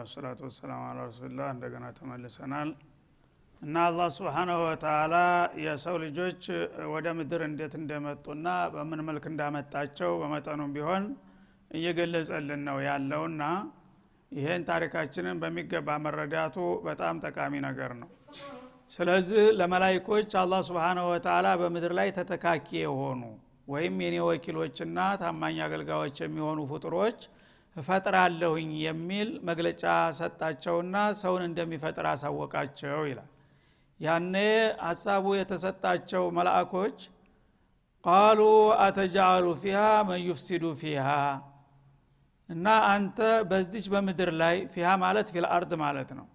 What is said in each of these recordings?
ወሰላቱ ወሰላም አላ ረሱልላህ እንደገና ተመልሰናል እና አላህ ስብሓናሁ ወተላ የሰው ልጆች ወደ ምድር እንዴት እንደመጡና በምን መልክ እንዳመጣቸው በመጠኑም ቢሆን እየገለጸልን ነው ያለውና ይሄን ታሪካችንን በሚገባ መረዳቱ በጣም ጠቃሚ ነገር ነው። ስለዚህ ለመላይኮች አላህ ስብሓናሁ ወተላ በምድር ላይ ተተካኪ የሆኑ ወይም የኔ ወኪሎችና ታማኝ አገልጋዮች የሚሆኑ ፍጡሮች እፈጥራለሁኝ የሚል መግለጫ ሰጣቸውና ሰውን እንደሚፈጥር አሳወቃቸው ይላል። ያኔ ሀሳቡ የተሰጣቸው መላእኮች قالوا أتجعل فيها من يفسد فيها እና አንተ በዚች በምድር ላይ فيها ማለት في الأرض ማለት ነው።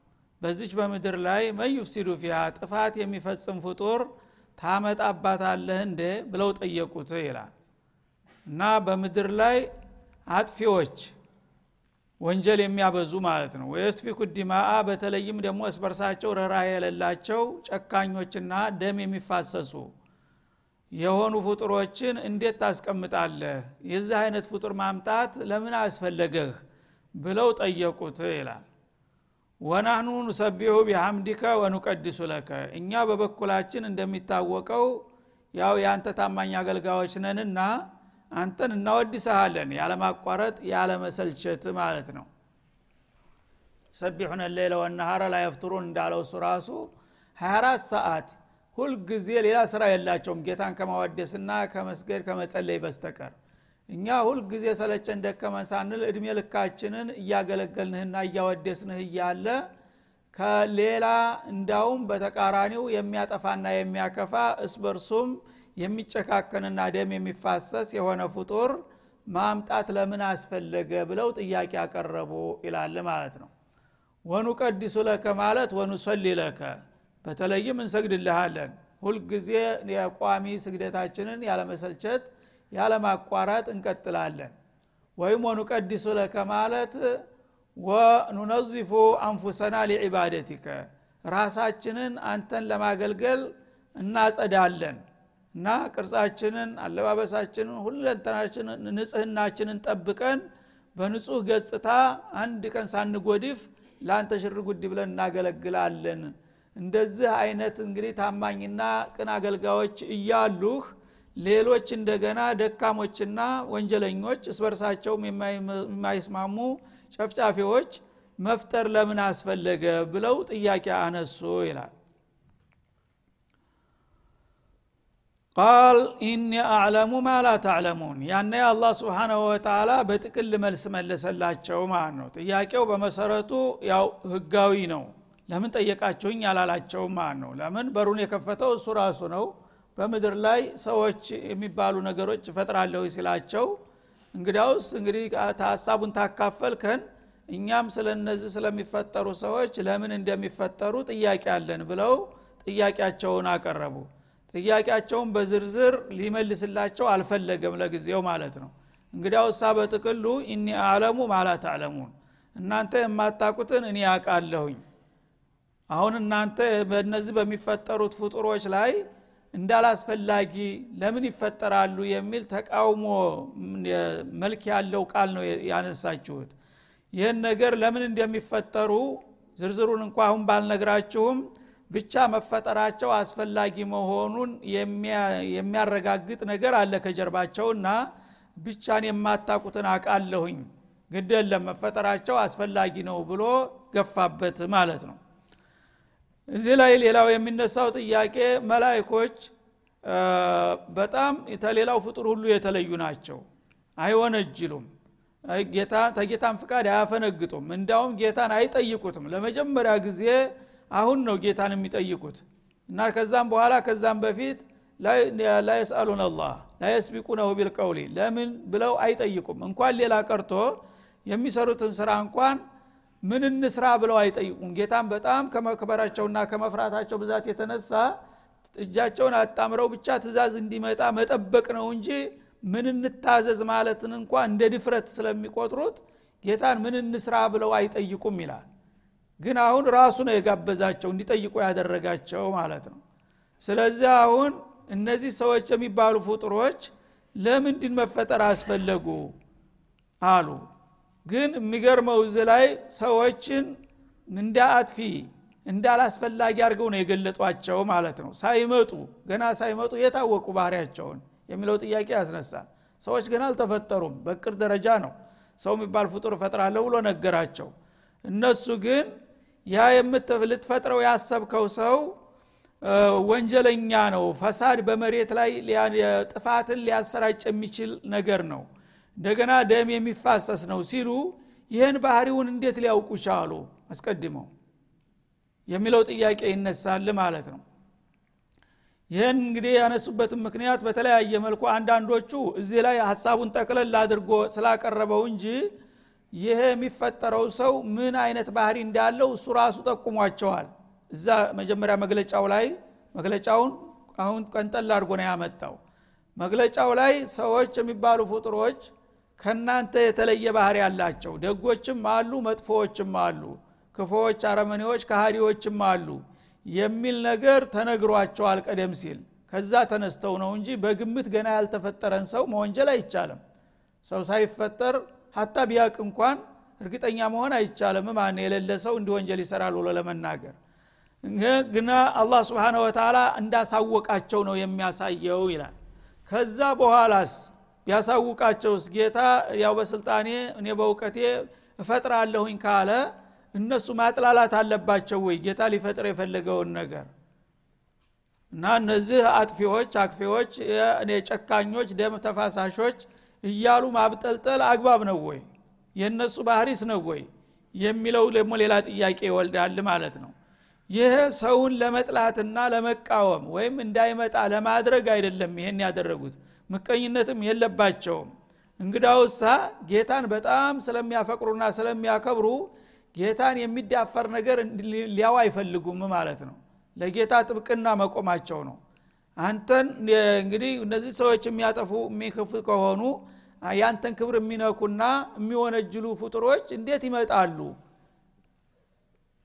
በዚች በምድር ላይ من يفسد فيها ጥፋት የሚፈጽም ፍጡር ታመጣባታለህ እንዴ ብለው ጠየቁት ይላል። እና በምድር ላይ አጥፊዎች ወንጀል የሚያበዙ ማለት ነው። ወየስፊኩ ዲማአ በተለይም ደግሞ እስበርሳቸው ረራ የሌላቸው ጨካኞችና ደም የሚፋሰሱ የሆኑ ፍጡሮችን እንዴት ታስቀምጣለህ? የዚህ አይነት ፍጡር ማምጣት ለምን አስፈለገህ? ብለው ጠየቁት ይላል። ወናህኑ ኑሰቢሁ ቢሐምዲከ ወኑቀድሱ ለከ። እኛ በበኩላችን እንደሚታወቀው ያው የአንተ ታማኝ አገልጋዮች ነንና አንተን እናወድሰሃለን ያለማቋረጥ ያለመሰልቸት ማለት ነው። ሰቢሑነ ሌለ ወነሃረ ላይ የፍትሩን እንዳለው እሱ ራሱ 24 ሰዓት ሁልጊዜ ሌላ ስራ የላቸውም ጌታን ከማወደስና ከመስገድ ከመጸለይ በስተቀር። እኛ ሁልጊዜ ሰለቸን ደከመን ሳንል እድሜ ልካችንን እያገለገልንህና እያወደስንህ እያለ ከሌላ እንዳውም በተቃራኒው የሚያጠፋና የሚያከፋ እስበርሱም የሚጨካከንና ደም የሚፋሰስ የሆነ ፍጡር ማምጣት ለምን አስፈለገ ብለው ጥያቄ ያቀረቡ ይላል ማለት ነው። ወኑቀዲሱ ለከ ማለት ወኑሰሊ ለከ። በተለይም እንሰግድልሃለን። ሁልጊዜ የቋሚ ስግደታችንን ያለመሰልቸት ያለማቋረጥ እንቀጥላለን። ወይም ወኑቀዲሱ ለከ ማለት ወኑነዚፉ አንፉሰና ሊዕባደቲከ ራሳችንን አንተን ለማገልገል እናጸዳለን እና ቅርጻችንን አለባበሳችንን ሁለንተናችንን ንጽህናችንን ጠብቀን በንጹህ ገጽታ አንድ ቀን ሳንጎድፍ ለአንተ ሽር ጉድ ብለን እናገለግላለን። እንደዚህ አይነት እንግዲህ ታማኝና ቅን አገልጋዮች እያሉህ ሌሎች እንደገና ደካሞችና ወንጀለኞች እስበርሳቸውም የማይስማሙ ጨፍጫፊዎች መፍጠር ለምን አስፈለገ ብለው ጥያቄ አነሱ ይላል ቃል ኢኒ አዕለሙ ማ ላ ተዕለሙን ያነ አላህ ስብሓናሁ ወተላ በጥቅል መልስ መለሰላቸው ማለት ነው ጥያቄው በመሰረቱ ያው ህጋዊ ነው ለምን ጠየቃችሁኝ አላላቸውም ማለት ነው ለምን በሩን የከፈተው እሱ ራሱ ነው በምድር ላይ ሰዎች የሚባሉ ነገሮች እፈጥራለሁ ሲላቸው እንግዲያውስ እንግዲህ ሀሳቡን ታካፈልከን እኛም ስለ እነዚህ ስለሚፈጠሩ ሰዎች ለምን እንደሚፈጠሩ ጥያቄ አለን ብለው ጥያቄያቸውን አቀረቡ ጥያቄያቸውን በዝርዝር ሊመልስላቸው አልፈለገም ለጊዜው ማለት ነው። እንግዲያው እሳ በጥቅሉ ኢኒ አለሙ ማላት አለሙን እናንተ የማታቁትን እኔ ያውቃለሁኝ አሁን እናንተ በእነዚህ በሚፈጠሩት ፍጡሮች ላይ እንዳላስፈላጊ ለምን ይፈጠራሉ የሚል ተቃውሞ መልክ ያለው ቃል ነው ያነሳችሁት። ይህን ነገር ለምን እንደሚፈጠሩ ዝርዝሩን እንኳ አሁን ባልነግራችሁም ብቻ መፈጠራቸው አስፈላጊ መሆኑን የሚያረጋግጥ ነገር አለ ከጀርባቸውና ብቻን የማታቁትን አቃለሁኝ ግድ የለም መፈጠራቸው አስፈላጊ ነው ብሎ ገፋበት ማለት ነው። እዚህ ላይ ሌላው የሚነሳው ጥያቄ መላይኮች በጣም ተሌላው ፍጡር ሁሉ የተለዩ ናቸው። አይወነጅሉም። ጌታ ተጌታን ፍቃድ አያፈነግጡም። እንዳውም ጌታን አይጠይቁትም። ለመጀመሪያ ጊዜ አሁን ነው ጌታን የሚጠይቁት። እና ከዛም በኋላ ከዛም በፊት ላየስአሉን አላህ ላየስቢቁነሁ ቢልቀውሊ ለምን ብለው አይጠይቁም። እንኳን ሌላ ቀርቶ የሚሰሩትን ስራ እንኳን ምን እንስራ ብለው አይጠይቁም። ጌታን በጣም ከመክበራቸውና ከመፍራታቸው ብዛት የተነሳ እጃቸውን አጣምረው ብቻ ትእዛዝ እንዲመጣ መጠበቅ ነው እንጂ ምን እንታዘዝ ማለትን እንኳ እንደ ድፍረት ስለሚቆጥሩት ጌታን ምን እንስራ ብለው አይጠይቁም ይላል ግን አሁን ራሱ ነው የጋበዛቸው እንዲጠይቁ ያደረጋቸው ማለት ነው። ስለዚህ አሁን እነዚህ ሰዎች የሚባሉ ፍጡሮች ለምንድን መፈጠር አስፈለጉ አሉ? ግን የሚገርመው እዚህ ላይ ሰዎችን እንደ አጥፊ እንዳላስፈላጊ አድርገው ነው የገለጧቸው ማለት ነው። ሳይመጡ ገና ሳይመጡ የታወቁ ባህሪያቸውን የሚለው ጥያቄ ያስነሳል። ሰዎች ገና አልተፈጠሩም። በቅር ደረጃ ነው። ሰው የሚባል ፍጡር እፈጥራለሁ ብሎ ነገራቸው። እነሱ ግን ያ ልትፈጥረው ያሰብከው ሰው ወንጀለኛ ነው። ፈሳድ በመሬት ላይ ጥፋትን ሊያሰራጭ የሚችል ነገር ነው። እንደገና ደም የሚፋሰስ ነው ሲሉ ይህን ባህሪውን እንዴት ሊያውቁ ቻሉ? አስቀድመው የሚለው ጥያቄ ይነሳል ማለት ነው። ይህን እንግዲህ ያነሱበትን ምክንያት በተለያየ መልኩ አንዳንዶቹ እዚህ ላይ ሀሳቡን ጠቅለል አድርጎ ስላቀረበው እንጂ ይሄ የሚፈጠረው ሰው ምን አይነት ባህሪ እንዳለው እሱ ራሱ ጠቁሟቸዋል። እዛ መጀመሪያ መግለጫው ላይ መግለጫውን አሁን ቀንጠል አድርጎ ነው ያመጣው። መግለጫው ላይ ሰዎች የሚባሉ ፍጡሮች ከናንተ የተለየ ባህሪ ያላቸው ደጎችም አሉ መጥፎዎችም አሉ ክፎዎች አረመኔዎች ከሃዲዎችም አሉ የሚል ነገር ተነግሯቸዋል ቀደም ሲል። ከዛ ተነስተው ነው እንጂ በግምት ገና ያልተፈጠረን ሰው መወንጀል አይቻልም። ሰው ሳይፈጠር ሀታ ቢያቅ እንኳን እርግጠኛ መሆን አይቻልም። ማን የሌለ ሰው እንዲ ወንጀል ይሰራል ብሎ ለመናገር። ግና አላህ ስብሓነ ወተላ እንዳሳወቃቸው ነው የሚያሳየው ይላል። ከዛ በኋላስ ቢያሳውቃቸውስ ጌታ ያው በስልጣኔ እኔ በእውቀቴ እፈጥራለሁኝ ካለ እነሱ ማጥላላት አለባቸው ወይ? ጌታ ሊፈጥር የፈለገውን ነገር። እና እነዚህ አጥፊዎች አክፊዎች ጨካኞች ደም ተፋሳሾች እያሉ ማብጠልጠል አግባብ ነው ወይ? የእነሱ ባህሪስ ነው ወይ? የሚለው ደግሞ ሌላ ጥያቄ ይወልዳል ማለት ነው። ይህ ሰውን ለመጥላትና ለመቃወም ወይም እንዳይመጣ ለማድረግ አይደለም ይሄን ያደረጉት። ምቀኝነትም የለባቸውም። እንግዳውሳ ጌታን በጣም ስለሚያፈቅሩና ስለሚያከብሩ ጌታን የሚዳፈር ነገር ሊያው አይፈልጉም ማለት ነው። ለጌታ ጥብቅና መቆማቸው ነው። አንተን እንግዲህ እነዚህ ሰዎች የሚያጠፉ የሚክፉ ከሆኑ ያንተን ክብር የሚነኩና የሚወነጅሉ ፍጡሮች እንዴት ይመጣሉ?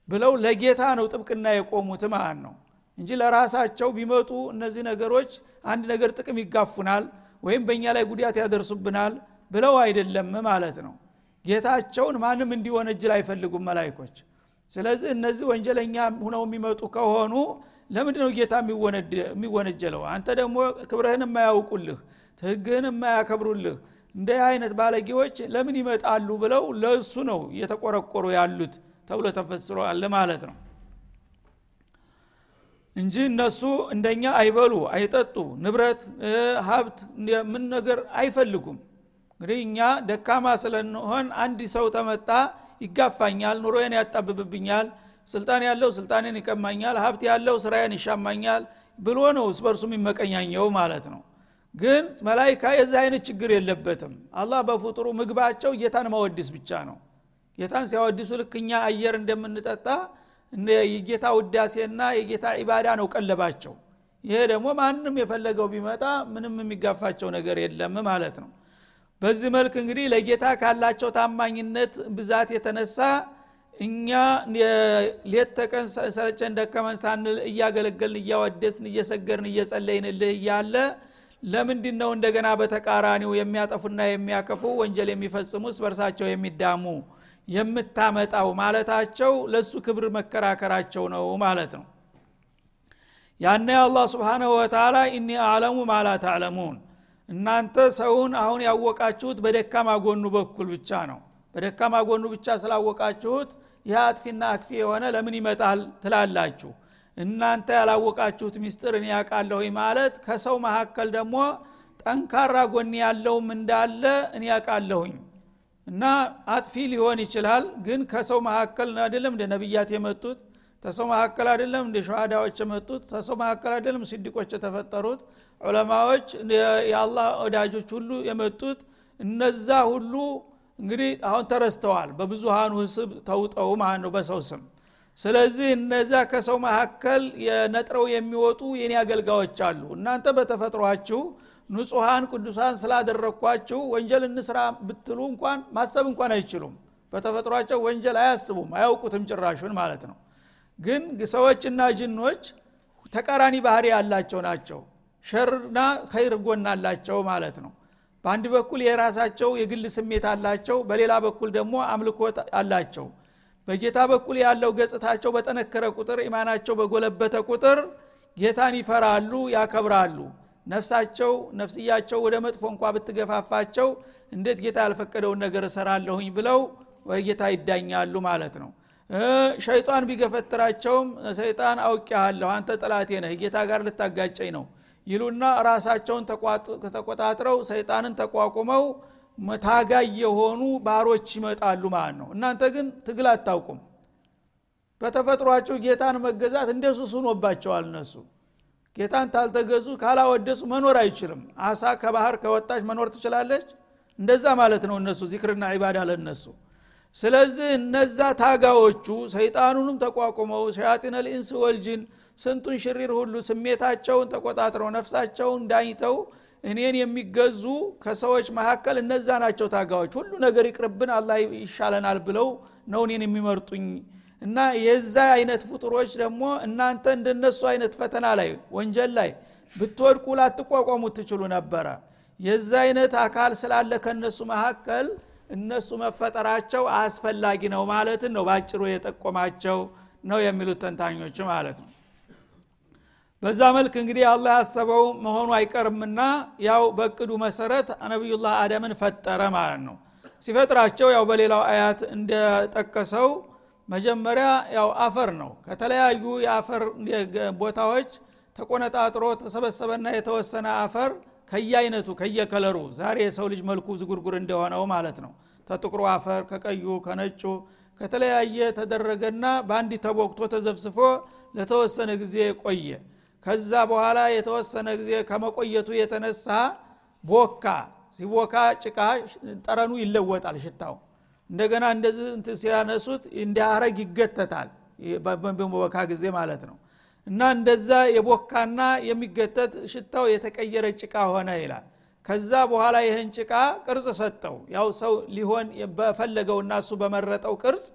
ብለው ለጌታ ነው ጥብቅና የቆሙት ማለት ነው። እንጂ ለራሳቸው ቢመጡ እነዚህ ነገሮች አንድ ነገር ጥቅም ይጋፉናል ወይም በእኛ ላይ ጉዳት ያደርሱብናል ብለው አይደለም ማለት ነው። ጌታቸውን ማንም እንዲወነጅል አይፈልጉም መላይኮች ስለዚህ እነዚህ ወንጀለኛ ሁነው የሚመጡ ከሆኑ ለምንድ ነው ጌታ የሚወነጀለው? አንተ ደግሞ ክብርህን የማያውቁልህ ትህግህን የማያከብሩልህ እንደ አይነት ባለጌዎች ለምን ይመጣሉ ብለው ለእሱ ነው እየተቆረቆሩ ያሉት ተብሎ ተፈስሯል ማለት ነው። እንጂ እነሱ እንደኛ አይበሉ አይጠጡ ንብረት ሀብት ምን ነገር አይፈልጉም። እንግዲህ እኛ ደካማ ስለንሆን አንድ ሰው ተመጣ ይጋፋኛል ኑሮዬን ያጣብብብኛል ስልጣን ያለው ስልጣኔን ይቀማኛል ሀብት ያለው ስራዬን ይሻማኛል ብሎ ነው እስበርሱ የሚመቀኛኘው ማለት ነው ግን መላይካ የዚህ አይነት ችግር የለበትም። አላህ በፍጡሩ ምግባቸው ጌታን ማወድስ ብቻ ነው። ጌታን ሲያወድሱ ልክኛ አየር እንደምንጠጣ የጌታ ውዳሴና የጌታ ኢባዳ ነው ቀለባቸው። ይሄ ደግሞ ማንም የፈለገው ቢመጣ ምንም የሚጋፋቸው ነገር የለም ማለት ነው። በዚህ መልክ እንግዲህ ለጌታ ካላቸው ታማኝነት ብዛት የተነሳ እኛ ሌት ተቀን ሰለቸን ደከመን ሳንል እያገለገልን እያወደስን እየሰገርን እየጸለይንልህ እያለ ለምንድን ነው እንደገና በተቃራኒው የሚያጠፉና የሚያከፉ? ወንጀል የሚፈጽሙስ በርሳቸው የሚዳሙ የምታመጣው ማለታቸው ለሱ ክብር መከራከራቸው ነው ማለት ነው። ያነ አላህ ስብሓንሁ ወተላ ኢኒ አዕለሙ ማላ ታዕለሙን እናንተ ሰውን አሁን ያወቃችሁት በደካማ ጎኑ በኩል ብቻ ነው። በደካማ ጎኑ ብቻ ስላወቃችሁት ይህ አጥፊና አክፊ የሆነ ለምን ይመጣል ትላላችሁ እናንተ ያላወቃችሁት ሚስጥር እኔ ያውቃለሁ ማለት ከሰው መካከል ደግሞ ጠንካራ ጎን ያለውም እንዳለ እኔ ያውቃለሁኝ እና አጥፊ ሊሆን ይችላል ግን ከሰው መካከል አይደለም እንደ ነቢያት የመጡት ተሰው መካከል አይደለም እንደ ሸሃዳዎች የመጡት ተሰው መካከል አይደለም ሲዲቆች የተፈጠሩት ዑለማዎች የአላህ ወዳጆች ሁሉ የመጡት እነዛ ሁሉ እንግዲህ አሁን ተረስተዋል። በብዙሃኑ ህስብ ተውጠው ማለት ነው በሰው ስም ስለዚህ እነዛ ከሰው መካከል የነጥረው የሚወጡ የኔ አገልጋዮች አሉ። እናንተ በተፈጥሯችሁ ንጹሐን ቅዱሳን ስላደረግኳችሁ ወንጀል እንስራ ብትሉ እንኳን ማሰብ እንኳን አይችሉም። በተፈጥሯቸው ወንጀል አያስቡም አያውቁትም ጭራሹን ማለት ነው። ግን ሰዎችና ጅኖች ተቃራኒ ባህሪ ያላቸው ናቸው። ሸርና ኸይር ጎን አላቸው ማለት ነው። በአንድ በኩል የራሳቸው የግል ስሜት አላቸው በሌላ በኩል ደግሞ አምልኮት አላቸው በጌታ በኩል ያለው ገጽታቸው በጠነከረ ቁጥር ኢማናቸው በጎለበተ ቁጥር ጌታን ይፈራሉ ያከብራሉ። ነፍሳቸው ነፍስያቸው ወደ መጥፎ እንኳ ብትገፋፋቸው እንዴት ጌታ ያልፈቀደውን ነገር እሰራለሁኝ ብለው ወይ ጌታ ይዳኛሉ ማለት ነው። ሸይጣን ቢገፈትራቸውም ሰይጣን አውቄሃለሁ አንተ ጠላቴ ነህ ጌታ ጋር ልታጋጨኝ ነው ይሉና ራሳቸውን ተቆጣጥረው ሰይጣንን ተቋቁመው ታጋይ የሆኑ ባሮች ይመጣሉ ማለት ነው። እናንተ ግን ትግል አታውቁም። በተፈጥሯቸው ጌታን መገዛት እንደ ሱስ ሆኖባቸዋል እነሱ። ጌታን ታልተገዙ ካላወደሱ መኖር አይችልም። አሳ ከባህር ከወጣች መኖር ትችላለች? እንደዛ ማለት ነው እነሱ ዚክርና ዒባዳ ለነሱ ስለዚህ እነዛ ታጋዎቹ ሰይጣኑንም ተቋቁመው ሸያጢን ልኢንስ ወልጅን ስንቱን ሽሪር ሁሉ ስሜታቸውን ተቆጣጥረው ነፍሳቸውን ዳኝተው እኔን የሚገዙ ከሰዎች መካከል እነዛ ናቸው ታጋዎች ሁሉ ነገር ይቅርብን አላ ይሻለናል ብለው ነው እኔን የሚመርጡኝ። እና የዛ አይነት ፍጡሮች ደግሞ እናንተ እንደነሱ አይነት ፈተና ላይ ወንጀል ላይ ብትወድቁ ላትቋቋሙ ትችሉ ነበረ። የዛ አይነት አካል ስላለ ከነሱ መካከል እነሱ መፈጠራቸው አስፈላጊ ነው ማለትን ነው በአጭሩ የጠቆማቸው ነው የሚሉት ተንታኞች ማለት ነው በዛ መልክ እንግዲህ አላህ ያሰበው መሆኑ አይቀርምና ያው በእቅዱ መሰረት ነቢዩላህ አደምን ፈጠረ ማለት ነው። ሲፈጥራቸው ያው በሌላው አያት እንደጠቀሰው መጀመሪያ ያው አፈር ነው። ከተለያዩ የአፈር ቦታዎች ተቆነጣጥሮ ተሰበሰበና የተወሰነ አፈር ከየአይነቱ ከየከለሩ ዛሬ የሰው ልጅ መልኩ ዝጉርጉር እንደሆነው ማለት ነው። ተጥቁሩ አፈር ከቀዩ ከነጩ ከተለያየ ተደረገና በአንድ ተቦክቶ ተዘፍስፎ ለተወሰነ ጊዜ ቆየ ከዛ በኋላ የተወሰነ ጊዜ ከመቆየቱ የተነሳ ቦካ። ሲቦካ ጭቃ ጠረኑ ይለወጣል ሽታው። እንደገና እንደዚህ እንትን ሲያነሱት እንዲያረግ ይገተታል። በቦካ ጊዜ ማለት ነው። እና እንደዛ የቦካና የሚገተት ሽታው የተቀየረ ጭቃ ሆነ ይላል። ከዛ በኋላ ይህን ጭቃ ቅርጽ ሰጠው። ያው ሰው ሊሆን በፈለገውና እሱ በመረጠው ቅርጽ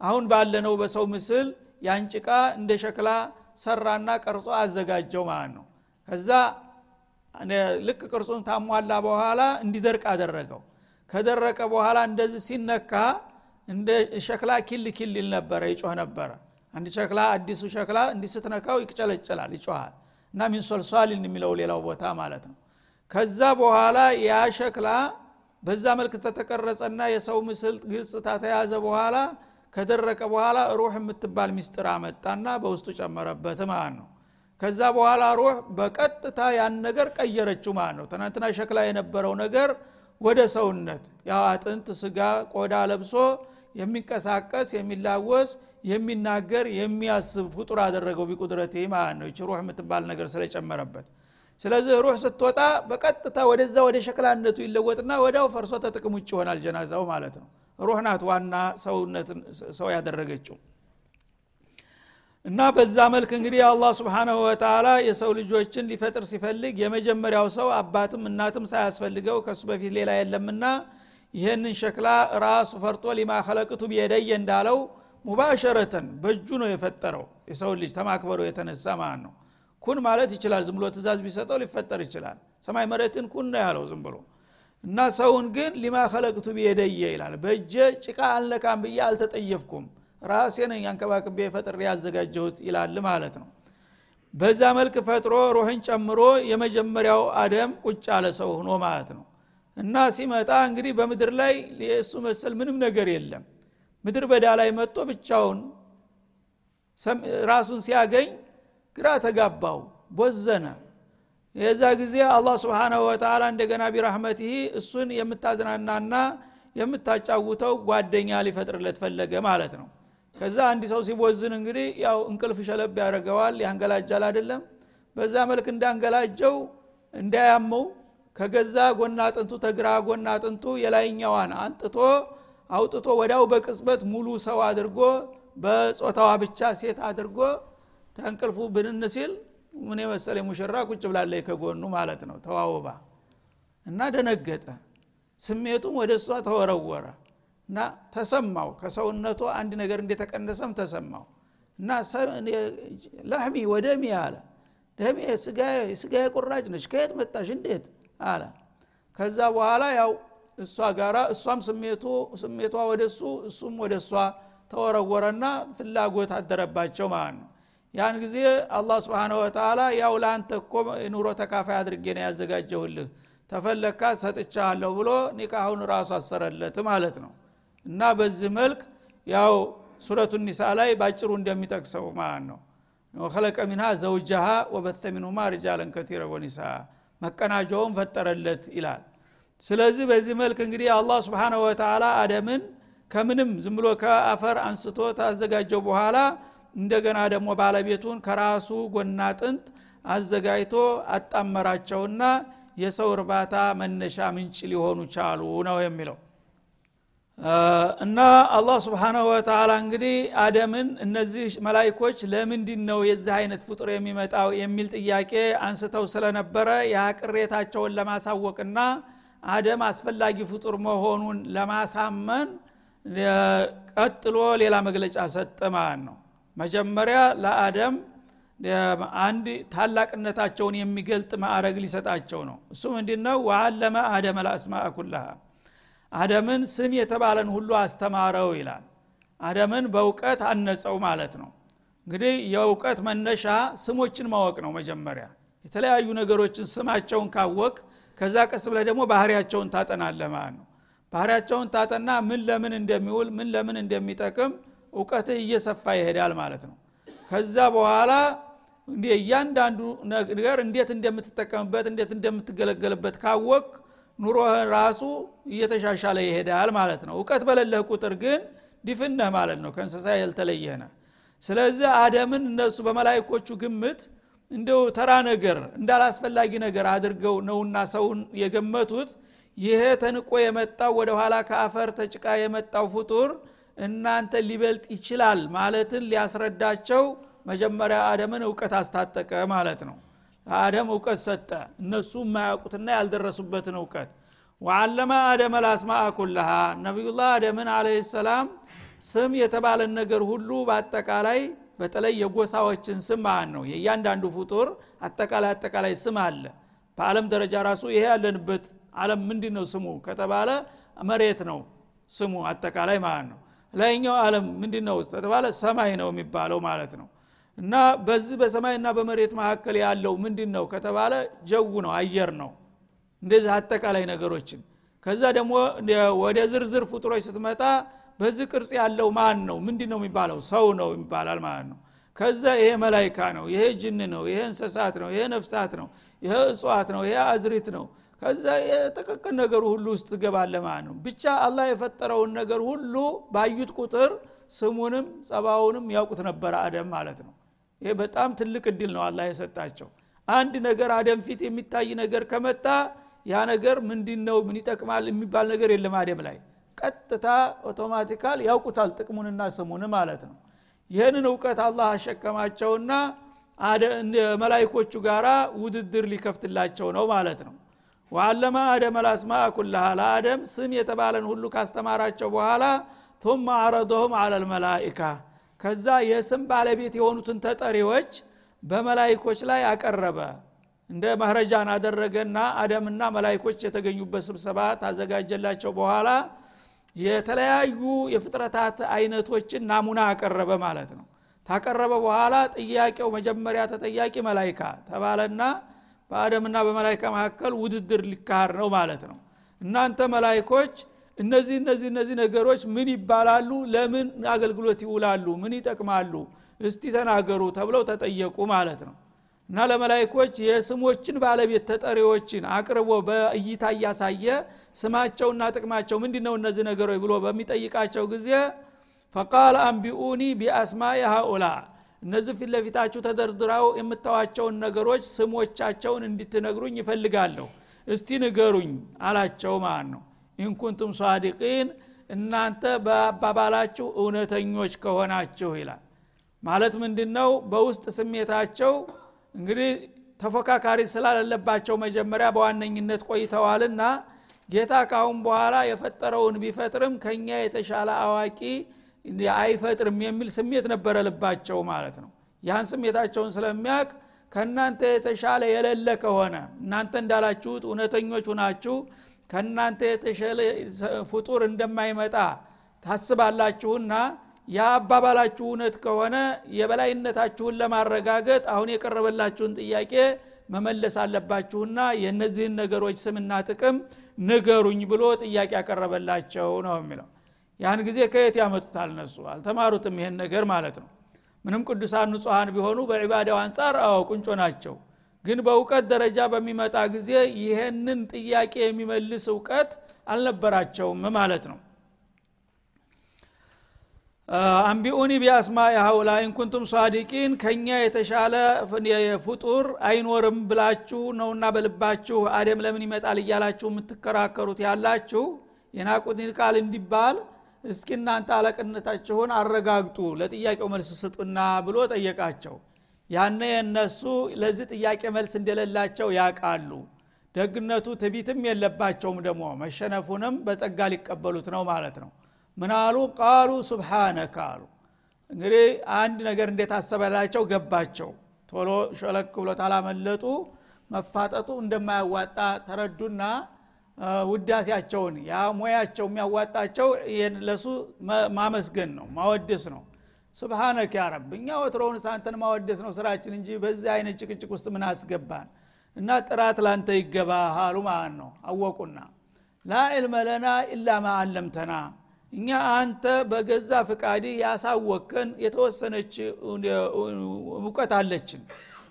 አሁን ባለነው በሰው ምስል ያን ጭቃ እንደ ሸክላ ሰራና ቀርጾ አዘጋጀው ማለት ነው። ከዛ ልክ ቅርጹን ታሟላ በኋላ እንዲደርቅ አደረገው። ከደረቀ በኋላ እንደዚህ ሲነካ እንደ ሸክላ ኪል ኪል ይል ነበረ ይጮህ ነበረ። አንድ ሸክላ አዲሱ ሸክላ እንዲህ ስትነካው ይቅጨለጭላል ይጮሃል እና من صلصال የሚለው ሌላው ቦታ ማለት ነው። ከዛ በኋላ ያ ሸክላ በዛ መልክ ተተቀረጸና የሰው ምስል ግልጽታ ተያዘ በኋላ ከደረቀ በኋላ روح የምትባል ሚስጥር አመጣና በውስጡ ጨመረበት ማለት ነው። ከዛ በኋላ ሩህ በቀጥታ ያን ነገር ቀየረችው ማለት ነው። ትናንትና ሸክላ የነበረው ነገር ወደ ሰውነት ያው አጥንት ስጋ ቆዳ ለብሶ የሚንቀሳቀስ የሚላወስ የሚናገር የሚያስብ ፍጡር አደረገው ቢቁድረት ማለት ነው። ይች ሩህ የምትባል ነገር ስለጨመረበት። ስለዚህ ሩህ ስትወጣ በቀጥታ ወደዛ ወደ ሸክላነቱ ይለወጥና ወዳው ፈርሶ ተጥቅም ውጭ ይሆናል ጀናዛው ማለት ነው ሩህ ዋና ሰውነትን ሰው ያደረገችው። እና በዛ መልክ እንግዲህ አላህ ስብሓናሁ ወተላ የሰው ልጆችን ሊፈጥር ሲፈልግ የመጀመሪያው ሰው አባትም እናትም ሳያስፈልገው ከሱ በፊት ሌላ የለምና ይህንን ሸክላ ራሱ ፈርጦ ሊማ ከለቅቱ ቢየደየ እንዳለው ሙባሸረተን በእጁ ነው የፈጠረው። የሰው ልጅ ተማክበሩ የተነሳ ማለት ነው። ኩን ማለት ይችላል። ዝም ብሎ ትእዛዝ ቢሰጠው ሊፈጠር ይችላል። ሰማይ መሬትን ኩን ነው ያለው ዝም ብሎ እና ሰውን ግን ሊማ ከለቅቱ ቢየደየ ይላል። በእጀ ጭቃ አልነካም ብዬ አልተጠየፍኩም። ራሴ ነኝ አንከባክቤ ፈጥሬ ያዘጋጀሁት ይላል ማለት ነው። በዛ መልክ ፈጥሮ ሩህን ጨምሮ የመጀመሪያው አደም ቁጭ አለ ሰው ሆኖ ማለት ነው። እና ሲመጣ እንግዲህ በምድር ላይ የእሱ መሰል ምንም ነገር የለም። ምድር በዳ ላይ መጥቶ ብቻውን ራሱን ሲያገኝ ግራ ተጋባው ቦዘነ የዛ ጊዜ አላህ ስብሓናሁ ወተላ እንደገና ቢራህመትህ እሱን የምታዝናናና የምታጫውተው ጓደኛ ሊፈጥርለት ፈለገ ማለት ነው። ከዛ አንድ ሰው ሲቦዝን እንግዲህ ያው እንቅልፍ ሸለብ ያደርገዋል ያንገላጃል አይደለም። በዛ መልክ እንዳንገላጀው እንዳያመው ከገዛ ጎና አጥንቱ ተግራ ጎና አጥንቱ የላይኛዋን አንጥቶ አውጥቶ ወዳው በቅጽበት ሙሉ ሰው አድርጎ በጾታዋ ብቻ ሴት አድርጎ ተንቅልፉ ብንን ሲል ምን የመሰለ ሙሽራ ቁጭ ብላለ ከጎኑ ማለት ነው። ተዋውባ እና ደነገጠ። ስሜቱም ወደ እሷ ተወረወረ እና ተሰማው። ከሰውነቱ አንድ ነገር እንደተቀነሰም ተሰማው እና ላህሚ ወደሚ አለ። ደሜ ስጋ ቁራጭ ነች። ከየት መጣሽ? እንዴት? አለ። ከዛ በኋላ ያው እሷ ጋራ እሷም ስሜቱ ስሜቷ ወደ እሱ እሱም ወደ እሷ ተወረወረና ፍላጎት አደረባቸው ማለት ነው ያን ጊዜ አላህ ስብሓንሁ ወተላ ያው ለአንተ እኮ ኑሮ ተካፋይ አድርጌ ነው ያዘጋጀሁልህ። ተፈለካ ሰጥቻለሁ ብሎ ኒካሁን ራሱ አሰረለት ማለት ነው። እና በዚህ መልክ ያው ሱረቱ ኒሳ ላይ ባጭሩ እንደሚጠቅሰው ማለት ነው። ወከለቀ ሚንሃ ዘውጃሃ ወበተ ሚንሁማ ሪጃለን ከቲረ ወኒሳ። መቀናጃውን ፈጠረለት ይላል። ስለዚህ በዚህ መልክ እንግዲህ አላህ ስብሓንሁ ወተላ አደምን ከምንም ዝም ብሎ ከአፈር አንስቶ ታዘጋጀው በኋላ እንደገና ደግሞ ባለቤቱን ከራሱ ጎና ጥንት አዘጋጅቶ አጣመራቸውና የሰው እርባታ መነሻ ምንጭ ሊሆኑ ቻሉ ነው የሚለው። እና አላህ ስብሓናሁ ወተላ እንግዲህ አደምን እነዚህ መላይኮች ለምንድን ነው የዚህ አይነት ፍጡር የሚመጣው የሚል ጥያቄ አንስተው ስለነበረ ያ ቅሬታቸውን ለማሳወቅና አደም አስፈላጊ ፍጡር መሆኑን ለማሳመን ቀጥሎ ሌላ መግለጫ ሰጠ ማለት ነው መጀመሪያ ለአደም አንድ ታላቅነታቸውን የሚገልጥ ማዕረግ ሊሰጣቸው ነው። እሱ ምንድ ነው? ወአለመ አደመ ለአስማአ ኩላሃ አደምን ስም የተባለን ሁሉ አስተማረው ይላል። አደምን በእውቀት አነጸው ማለት ነው። እንግዲህ የእውቀት መነሻ ስሞችን ማወቅ ነው መጀመሪያ። የተለያዩ ነገሮችን ስማቸውን ካወቅ ከዛ ቀስ ብለ ደግሞ ባህሪያቸውን ታጠናለ ማለት ነው። ባህሪያቸውን ታጠና ምን ለምን እንደሚውል ምን ለምን እንደሚጠቅም እውቀትህ እየሰፋ ይሄዳል ማለት ነው። ከዛ በኋላ እያንዳንዱ ነገር እንዴት እንደምትጠቀምበት እንዴት እንደምትገለገልበት ካወቅ ኑሮህን ራሱ እየተሻሻለ ይሄዳል ማለት ነው። እውቀት በሌለህ ቁጥር ግን ዲፍነህ ማለት ነው። ከእንስሳ ያልተለየህ ስለዚህ አደምን እነሱ በመላይኮቹ ግምት እንደው ተራ ነገር እንዳላስፈላጊ ነገር አድርገው ነውና ሰውን የገመቱት ይሄ ተንቆ የመጣው ወደ ኋላ ከአፈር ተጭቃ የመጣው ፍጡር እናንተ ሊበልጥ ይችላል ማለትን ሊያስረዳቸው መጀመሪያ አደምን እውቀት አስታጠቀ ማለት ነው። አደም እውቀት ሰጠ። እነሱ የማያውቁትና ያልደረሱበትን እውቀት። ወአለመ አደመ ላስማአ ኩልሃ። ነቢዩላህ አደምን አለህ ሰላም ስም የተባለን ነገር ሁሉ በአጠቃላይ በተለይ የጎሳዎችን ስም ማለት ነው። የእያንዳንዱ ፍጡር አጠቃላይ አጠቃላይ ስም አለ። በአለም ደረጃ ራሱ ይሄ ያለንበት አለም ምንድ ነው ስሙ ከተባለ መሬት ነው ስሙ አጠቃላይ ማለት ነው ላይኛው አለም ምንድ ነው ከተባለ ሰማይ ነው የሚባለው ማለት ነው። እና በዚህ በሰማይና በመሬት መካከል ያለው ምንድ ነው ከተባለ ጀው ነው አየር ነው። እንደዚህ አጠቃላይ ነገሮችን። ከዛ ደግሞ ወደ ዝርዝር ፍጡሮች ስትመጣ በዚህ ቅርጽ ያለው ማን ነው? ምንድ ነው የሚባለው? ሰው ነው ይባላል ማለት ነው። ከዛ ይሄ መላይካ ነው ይሄ ጅን ነው ይሄ እንስሳት ነው ይሄ ነፍሳት ነው ይሄ እጽዋት ነው ይሄ አዝሪት ነው ከዛ የጥቅቅን ነገሩ ሁሉ ውስጥ ትገባለ ማለት ነው። ብቻ አላህ የፈጠረውን ነገር ሁሉ ባዩት ቁጥር ስሙንም ጸባውንም ያውቁት ነበረ አደም ማለት ነው። ይሄ በጣም ትልቅ እድል ነው አላህ የሰጣቸው። አንድ ነገር አደም ፊት የሚታይ ነገር ከመጣ ያ ነገር ምንድን ነው ምን ይጠቅማል? የሚባል ነገር የለም አደም ላይ። ቀጥታ automatical ያውቁታል ጥቅሙንና ስሙን ማለት ነው። ይህንን እውቀት አላህ አሸከማቸውና መላይኮቹ ጋራ ውድድር ሊከፍትላቸው ነው ማለት ነው وعلم آدم الأسماء كلها ለአደም ስም የተባለን ሁሉ ካስተማራቸው በኋላ ቱመ አረዶሁም አለ ልመላኢካ ከዛ የስም ባለቤት የሆኑትን ተጠሪዎች በመላይኮች ላይ አቀረበ። እንደ መህረጃን አደረገና አደምና መላይኮች የተገኙበት ስብሰባ ታዘጋጀላቸው በኋላ የተለያዩ የፍጥረታት አይነቶችን ናሙና አቀረበ ማለት ነው። ታቀረበ በኋላ ጥያቄው መጀመሪያ ተጠያቂ መላይካ ተባለና በአደምና በመላይካ መካከል ውድድር ሊካሃር ነው ማለት ነው። እናንተ መላይኮች እነዚህ እነዚህ እነዚህ ነገሮች ምን ይባላሉ? ለምን አገልግሎት ይውላሉ? ምን ይጠቅማሉ? እስቲ ተናገሩ ተብለው ተጠየቁ ማለት ነው። እና ለመላይኮች የስሞችን ባለቤት ተጠሪዎችን አቅርቦ በእይታ እያሳየ ስማቸውና ጥቅማቸው ምንድ ነው እነዚህ ነገሮች ብሎ በሚጠይቃቸው ጊዜ ፈቃል አንቢኡኒ ቢአስማኢ ሃኡላ እነዚህ ፊት ለፊታችሁ ተደርድረው የምታዋቸውን ነገሮች ስሞቻቸውን እንድትነግሩኝ ይፈልጋለሁ እስቲ ንገሩኝ አላቸው ማለት ነው። ኢንኩንቱም ሷዲቂን እናንተ በአባባላችሁ እውነተኞች ከሆናችሁ ይላል። ማለት ምንድነው? በውስጥ ስሜታቸው እንግዲህ ተፎካካሪ ስላለለባቸው መጀመሪያ በዋነኝነት ቆይተዋልና ጌታ ካሁን በኋላ የፈጠረውን ቢፈጥርም ከኛ የተሻለ አዋቂ አይፈጥርም የሚል ስሜት ነበረ ልባቸው ማለት ነው። ያን ስሜታቸውን ስለሚያቅ ከእናንተ የተሻለ የሌለ ከሆነ እናንተ እንዳላችሁት እውነተኞች ሁናችሁ ከእናንተ የተሻለ ፍጡር እንደማይመጣ ታስባላችሁና ያ አባባላችሁ እውነት ከሆነ የበላይነታችሁን ለማረጋገጥ አሁን የቀረበላችሁን ጥያቄ መመለስ አለባችሁና የእነዚህን ነገሮች ስምና ጥቅም ንገሩኝ ብሎ ጥያቄ ያቀረበላቸው ነው የሚለው ያን ጊዜ ከየት ያመጡታል እነሱ? አልተማሩትም ይሄን ነገር ማለት ነው። ምንም ቅዱሳን ንጹሐን ቢሆኑ በዒባዳው አንጻር አዎ ቁንጮ ናቸው። ግን በእውቀት ደረጃ በሚመጣ ጊዜ ይሄንን ጥያቄ የሚመልስ እውቀት አልነበራቸውም ማለት ነው። አንቢኡኒ ቢአስማ የሀውላ ኢንኩንቱም ሷዲቂን ከኛ የተሻለ ፍጡር አይኖርም ብላችሁ ነውና በልባችሁ አደም ለምን ይመጣል እያላችሁ የምትከራከሩት ያላችሁ የናቁትን ቃል እንዲባል እስኪ እናንተ አለቅነታችሁን አረጋግጡ ለጥያቄው መልስ ስጡና ብሎ ጠየቃቸው። ያነ የነሱ ለዚህ ጥያቄ መልስ እንደሌላቸው ያቃሉ ደግነቱ ትቢትም የለባቸውም ደግሞ መሸነፉንም በጸጋ ሊቀበሉት ነው ማለት ነው። ምናሉ ቃሉ ሱብሓነከ አሉ። እንግዲህ አንድ ነገር እንደታሰበላቸው ገባቸው። ቶሎ ሸለክ ብሎ ታላመለጡ መፋጠጡ እንደማያዋጣ ተረዱና ውዳሴያቸውን ያ ሙያቸው የሚያዋጣቸው ለሱ ማመስገን ነው ማወደስ ነው። ስብሓነክ ያረብ እኛ ወትሮውን ሳንተን ማወደስ ነው ስራችን እንጂ በዚህ አይነት ጭቅጭቅ ውስጥ ምን አስገባን? እና ጥራት ላንተ ይገባ አሉ ማለት ነው። አወቁና ላ ዕልመ ለና ኢላ ማ እኛ አንተ በገዛ ፍቃድ ያሳወቅከን የተወሰነች እውቀት አለችን።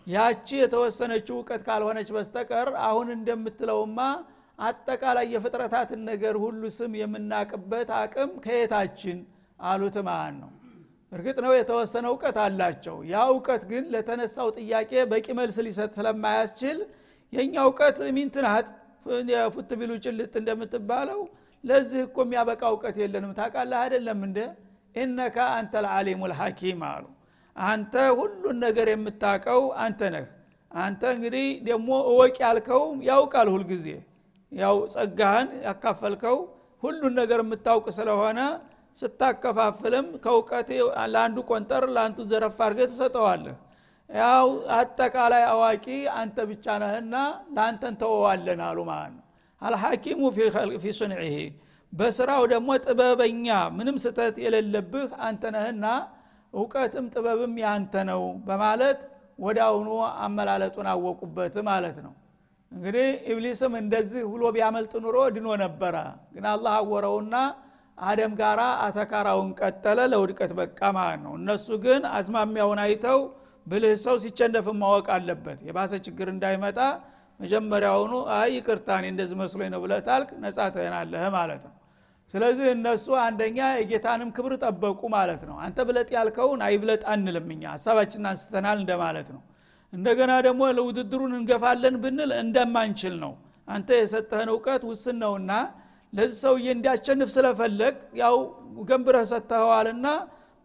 ያቺ የተወሰነች እውቀት ካልሆነች በስተቀር አሁን እንደምትለውማ አጠቃላይ የፍጥረታትን ነገር ሁሉ ስም የምናቅበት አቅም ከየታችን? አሉት ማለት ነው? እርግጥ ነው የተወሰነ እውቀት አላቸው። ያ እውቀት ግን ለተነሳው ጥያቄ በቂ መልስ ሊሰጥ ስለማያስችል የእኛ እውቀት ሚንትናት ፉት ቢሉ ጭልጥ እንደምትባለው ለዚህ እኮ የሚያበቃ እውቀት የለንም። ታቃለህ አይደለም እንደ ኢነካ አንተ ልዓሊሙ ልሐኪም አሉ። አንተ ሁሉን ነገር የምታቀው አንተ ነህ። አንተ እንግዲህ ደግሞ እወቅ ያልከው ያውቃል ሁልጊዜ ያው ጸጋህን ያካፈልከው ሁሉን ነገር የምታውቅ ስለሆነ ስታከፋፍልም ከእውቀት ለአንዱ ቆንጠር ለአንዱ ዘረፍ አድርገ ትሰጠዋለህ። ያው አጠቃላይ አዋቂ አንተ ብቻ ነህና ለአንተን ተወዋለን አሉ ማለት ነው። አልሐኪሙ ፊ ሱንዒሂ። በስራው ደግሞ ጥበበኛ ምንም ስተት የሌለብህ አንተ ነህና እውቀትም ጥበብም ያንተ ነው በማለት አሁኑ አመላለጡን አወቁበት ማለት ነው እንግዲህ ኢብሊስም እንደዚህ ብሎ ቢያመልጥ ኑሮ ድኖ ነበረ። ግን አላህ አወረውና አደም ጋራ አተካራውን ቀጠለ ለውድቀት በቃ ማለት ነው። እነሱ ግን አዝማሚያውን አይተው ብልህ ሰው ሲቸነፍን ማወቅ አለበት። የባሰ ችግር እንዳይመጣ መጀመሪያውኑ አይ ይቅርታኔ እንደዚህ መስሎኝ ነው ብለህ ነጻ ትሆናለህ ማለት ነው። ስለዚህ እነሱ አንደኛ የጌታንም ክብር ጠበቁ ማለት ነው። አንተ ብለጥ ያልከውን አይብለጥ አንልም እኛ ሀሳባችን አንስተናል እንደማለት ነው እንደገና ደግሞ ለውድድሩን እንገፋለን ብንል እንደማንችል ነው። አንተ የሰጠህን እውቀት ውስን ነውና ለዚህ ሰውዬ እንዲያሸንፍ ስለፈለግ ያው ገንብረህ ሰጥተኸዋልና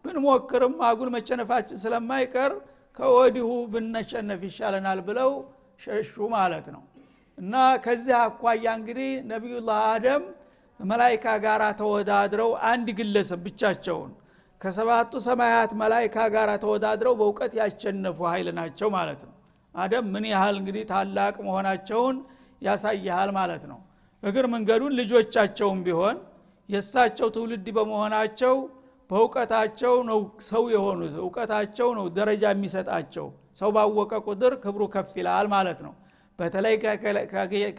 ብንሞክርም አጉል መቸነፋችን ስለማይቀር ከወዲሁ ብነሸነፍ ይሻለናል ብለው ሸሹ ማለት ነው። እና ከዚህ አኳያ እንግዲህ ነቢዩላህ አደም መላይካ ጋር ተወዳድረው አንድ ግለሰብ ብቻቸውን ከሰባቱ ሰማያት መላይካ ጋር ተወዳድረው በእውቀት ያሸነፉ ኃይል ናቸው ማለት ነው። አደም ምን ያህል እንግዲህ ታላቅ መሆናቸውን ያሳይሃል ማለት ነው። እግር መንገዱን ልጆቻቸውም ቢሆን የእሳቸው ትውልድ በመሆናቸው በእውቀታቸው ነው ሰው የሆኑት። እውቀታቸው ነው ደረጃ የሚሰጣቸው። ሰው ባወቀ ቁጥር ክብሩ ከፍ ይላል ማለት ነው። በተለይ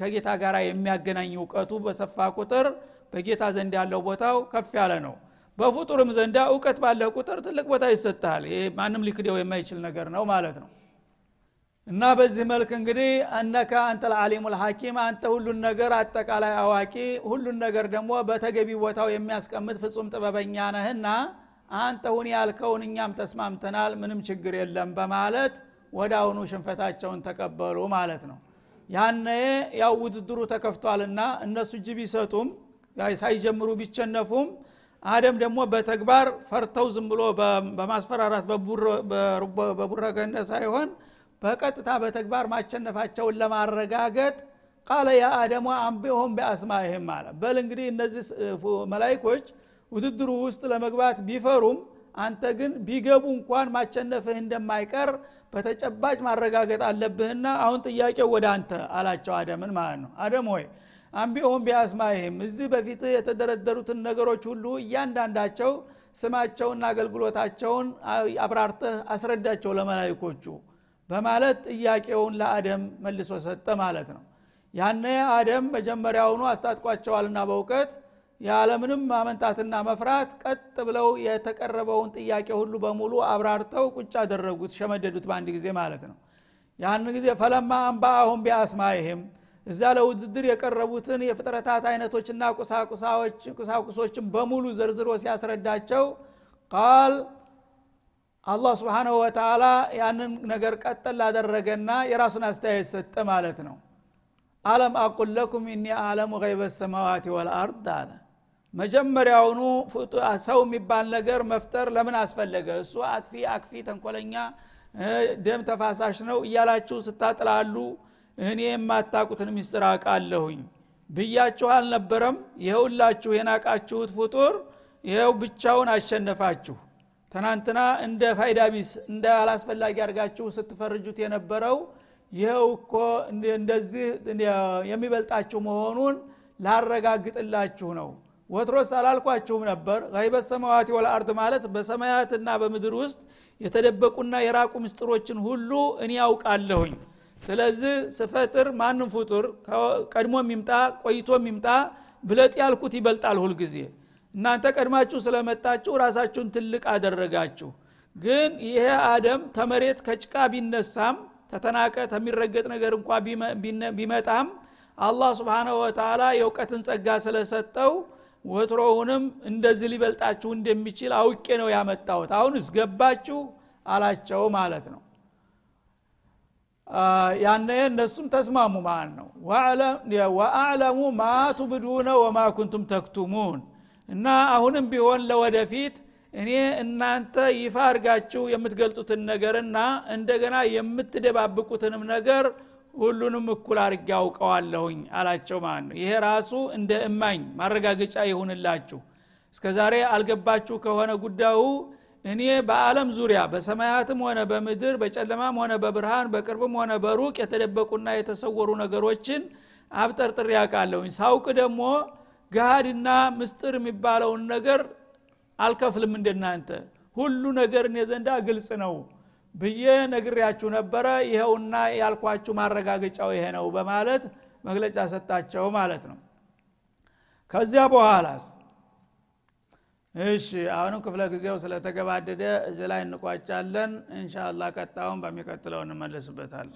ከጌታ ጋር የሚያገናኝ እውቀቱ በሰፋ ቁጥር በጌታ ዘንድ ያለው ቦታው ከፍ ያለ ነው በፍጡርም ዘንዳ እውቀት ባለ ቁጥር ትልቅ ቦታ ይሰጥሃል። ይሄ ማንም ሊክደው የማይችል ነገር ነው ማለት ነው። እና በዚህ መልክ እንግዲህ እነከ አንተ ልዓሊሙ ልሐኪም አንተ ሁሉን ነገር አጠቃላይ አዋቂ ሁሉን ነገር ደግሞ በተገቢ ቦታው የሚያስቀምጥ ፍጹም ጥበበኛ ነህና አንተ ሁን ያልከውን እኛም ተስማምተናል ምንም ችግር የለም በማለት ወደ አሁኑ ሽንፈታቸውን ተቀበሉ ማለት ነው። ያነ ያው ውድድሩ ተከፍቷልና እነሱ እጅ ቢሰጡም ሳይጀምሩ ቢቸነፉም አደም ደግሞ በተግባር ፈርተው ዝም ብሎ በማስፈራራት በቡረገነ ሳይሆን በቀጥታ በተግባር ማቸነፋቸውን ለማረጋገጥ ቃለ ያ አደሞ አንቢሆም በአስማይህም አለ። በል እንግዲህ እነዚህ መላይኮች ውድድሩ ውስጥ ለመግባት ቢፈሩም አንተ ግን ቢገቡ እንኳን ማቸነፍህ እንደማይቀር በተጨባጭ ማረጋገጥ አለብህና አሁን ጥያቄው ወደ አንተ አላቸው አደምን ማለት ነው። አደም ሆይ አንቢሆን ቢያስማይህም እዚህ በፊት የተደረደሩትን ነገሮች ሁሉ እያንዳንዳቸው ስማቸውና አገልግሎታቸውን አብራርተህ አስረዳቸው ለመላይኮቹ በማለት ጥያቄውን ለአደም መልሶ ሰጠ ማለት ነው። ያነ አደም መጀመሪያውኑ አስታጥቋቸዋልና በእውቀት ያለምንም ማመንታትና መፍራት ቀጥ ብለው የተቀረበውን ጥያቄ ሁሉ በሙሉ አብራርተው ቁጭ አደረጉት ሸመደዱት በአንድ ጊዜ ማለት ነው። ያን ጊዜ ፈለማ አንባአሁም ቢአስማይህም እዛ ለውድድር የቀረቡትን የፍጥረታት አይነቶችና ቁሳቁሶችን በሙሉ ዘርዝሮ ሲያስረዳቸው ቃል አላህ ስብሓንሁ ወተላ ያንን ነገር ቀጠል ላደረገና የራሱን አስተያየት ሰጠ ማለት ነው። አለም አቁል ለኩም እኒ አለሙ ገይበ ሰማዋት ወልአርድ አለ። መጀመሪያውኑ ሰው የሚባል ነገር መፍጠር ለምን አስፈለገ? እሱ አጥፊ አክፊ ተንኮለኛ ደም ተፋሳሽ ነው እያላችሁ ስታጥላሉ እኔ የማታቁትን ሚስጥር አውቃለሁኝ። ብያችሁ አልነበረም? ይኸውላችሁ የናቃችሁት ፍጡር ይኸው ብቻውን አሸነፋችሁ። ትናንትና እንደ ፋይዳ ቢስ እንደ አላስፈላጊ አድርጋችሁ ስትፈርጁት የነበረው ይኸው እኮ እንደዚህ የሚበልጣችሁ መሆኑን ላረጋግጥላችሁ ነው። ወትሮስ አላልኳችሁም ነበር? ገይበት ሰማዋት ወልአርድ ማለት በሰማያትና በምድር ውስጥ የተደበቁና የራቁ ምስጥሮችን ሁሉ እኔ ያውቃለሁኝ ስለዚህ ስፈጥር ማንም ፍጡር ቀድሞ የሚምጣ ቆይቶ የሚምጣ ብለጥ ያልኩት ይበልጣል ሁልጊዜ እናንተ ቀድማችሁ ስለመጣችሁ ራሳችሁን ትልቅ አደረጋችሁ። ግን ይሄ አደም ተመሬት ከጭቃ ቢነሳም ተተናቀ ተሚረገጥ ነገር እንኳ ቢመጣም አላህ ስብሓናሁ ወተላ የእውቀትን ጸጋ ስለሰጠው ወትሮውንም እንደዚህ ሊበልጣችሁ እንደሚችል አውቄ ነው ያመጣሁት። አሁን እስገባችሁ አላቸው ማለት ነው ያነ እነሱም ተስማሙ ማለት ነው። ወአዕለሙ ማ ቱብዱነ ወማ ኩንቱም ተክቱሙን። እና አሁንም ቢሆን ለወደፊት እኔ እናንተ ይፋ አድርጋችሁ የምትገልጡትን ነገርና እንደገና የምትደባብቁትንም ነገር ሁሉንም እኩል አድርጌ አውቀዋለሁኝ አላቸው ማለት ነው። ይሄ ራሱ እንደ እማኝ ማረጋገጫ ይሁንላችሁ። እስከ ዛሬ አልገባችሁ ከሆነ ጉዳዩ እኔ በአለም ዙሪያ በሰማያትም ሆነ በምድር በጨለማም ሆነ በብርሃን በቅርብም ሆነ በሩቅ የተደበቁና የተሰወሩ ነገሮችን አብጠርጥር ያውቃለሁኝ ሳውቅ ደግሞ ገሃድና ምስጥር የሚባለውን ነገር አልከፍልም እንደናንተ። ሁሉ ነገር እኔ ዘንዳ ግልጽ ነው ብዬ ነግሬያችሁ ነበረ። ይኸውና ያልኳችሁ ማረጋገጫው ይሄ ነው በማለት መግለጫ ሰጣቸው ማለት ነው። ከዚያ በኋላስ እሺ አሁንም ክፍለ ጊዜው ስለተገባደደ እዚ ላይ እንቋጫለን። እንሻላ ቀጣውን በሚቀጥለው እንመለስበታል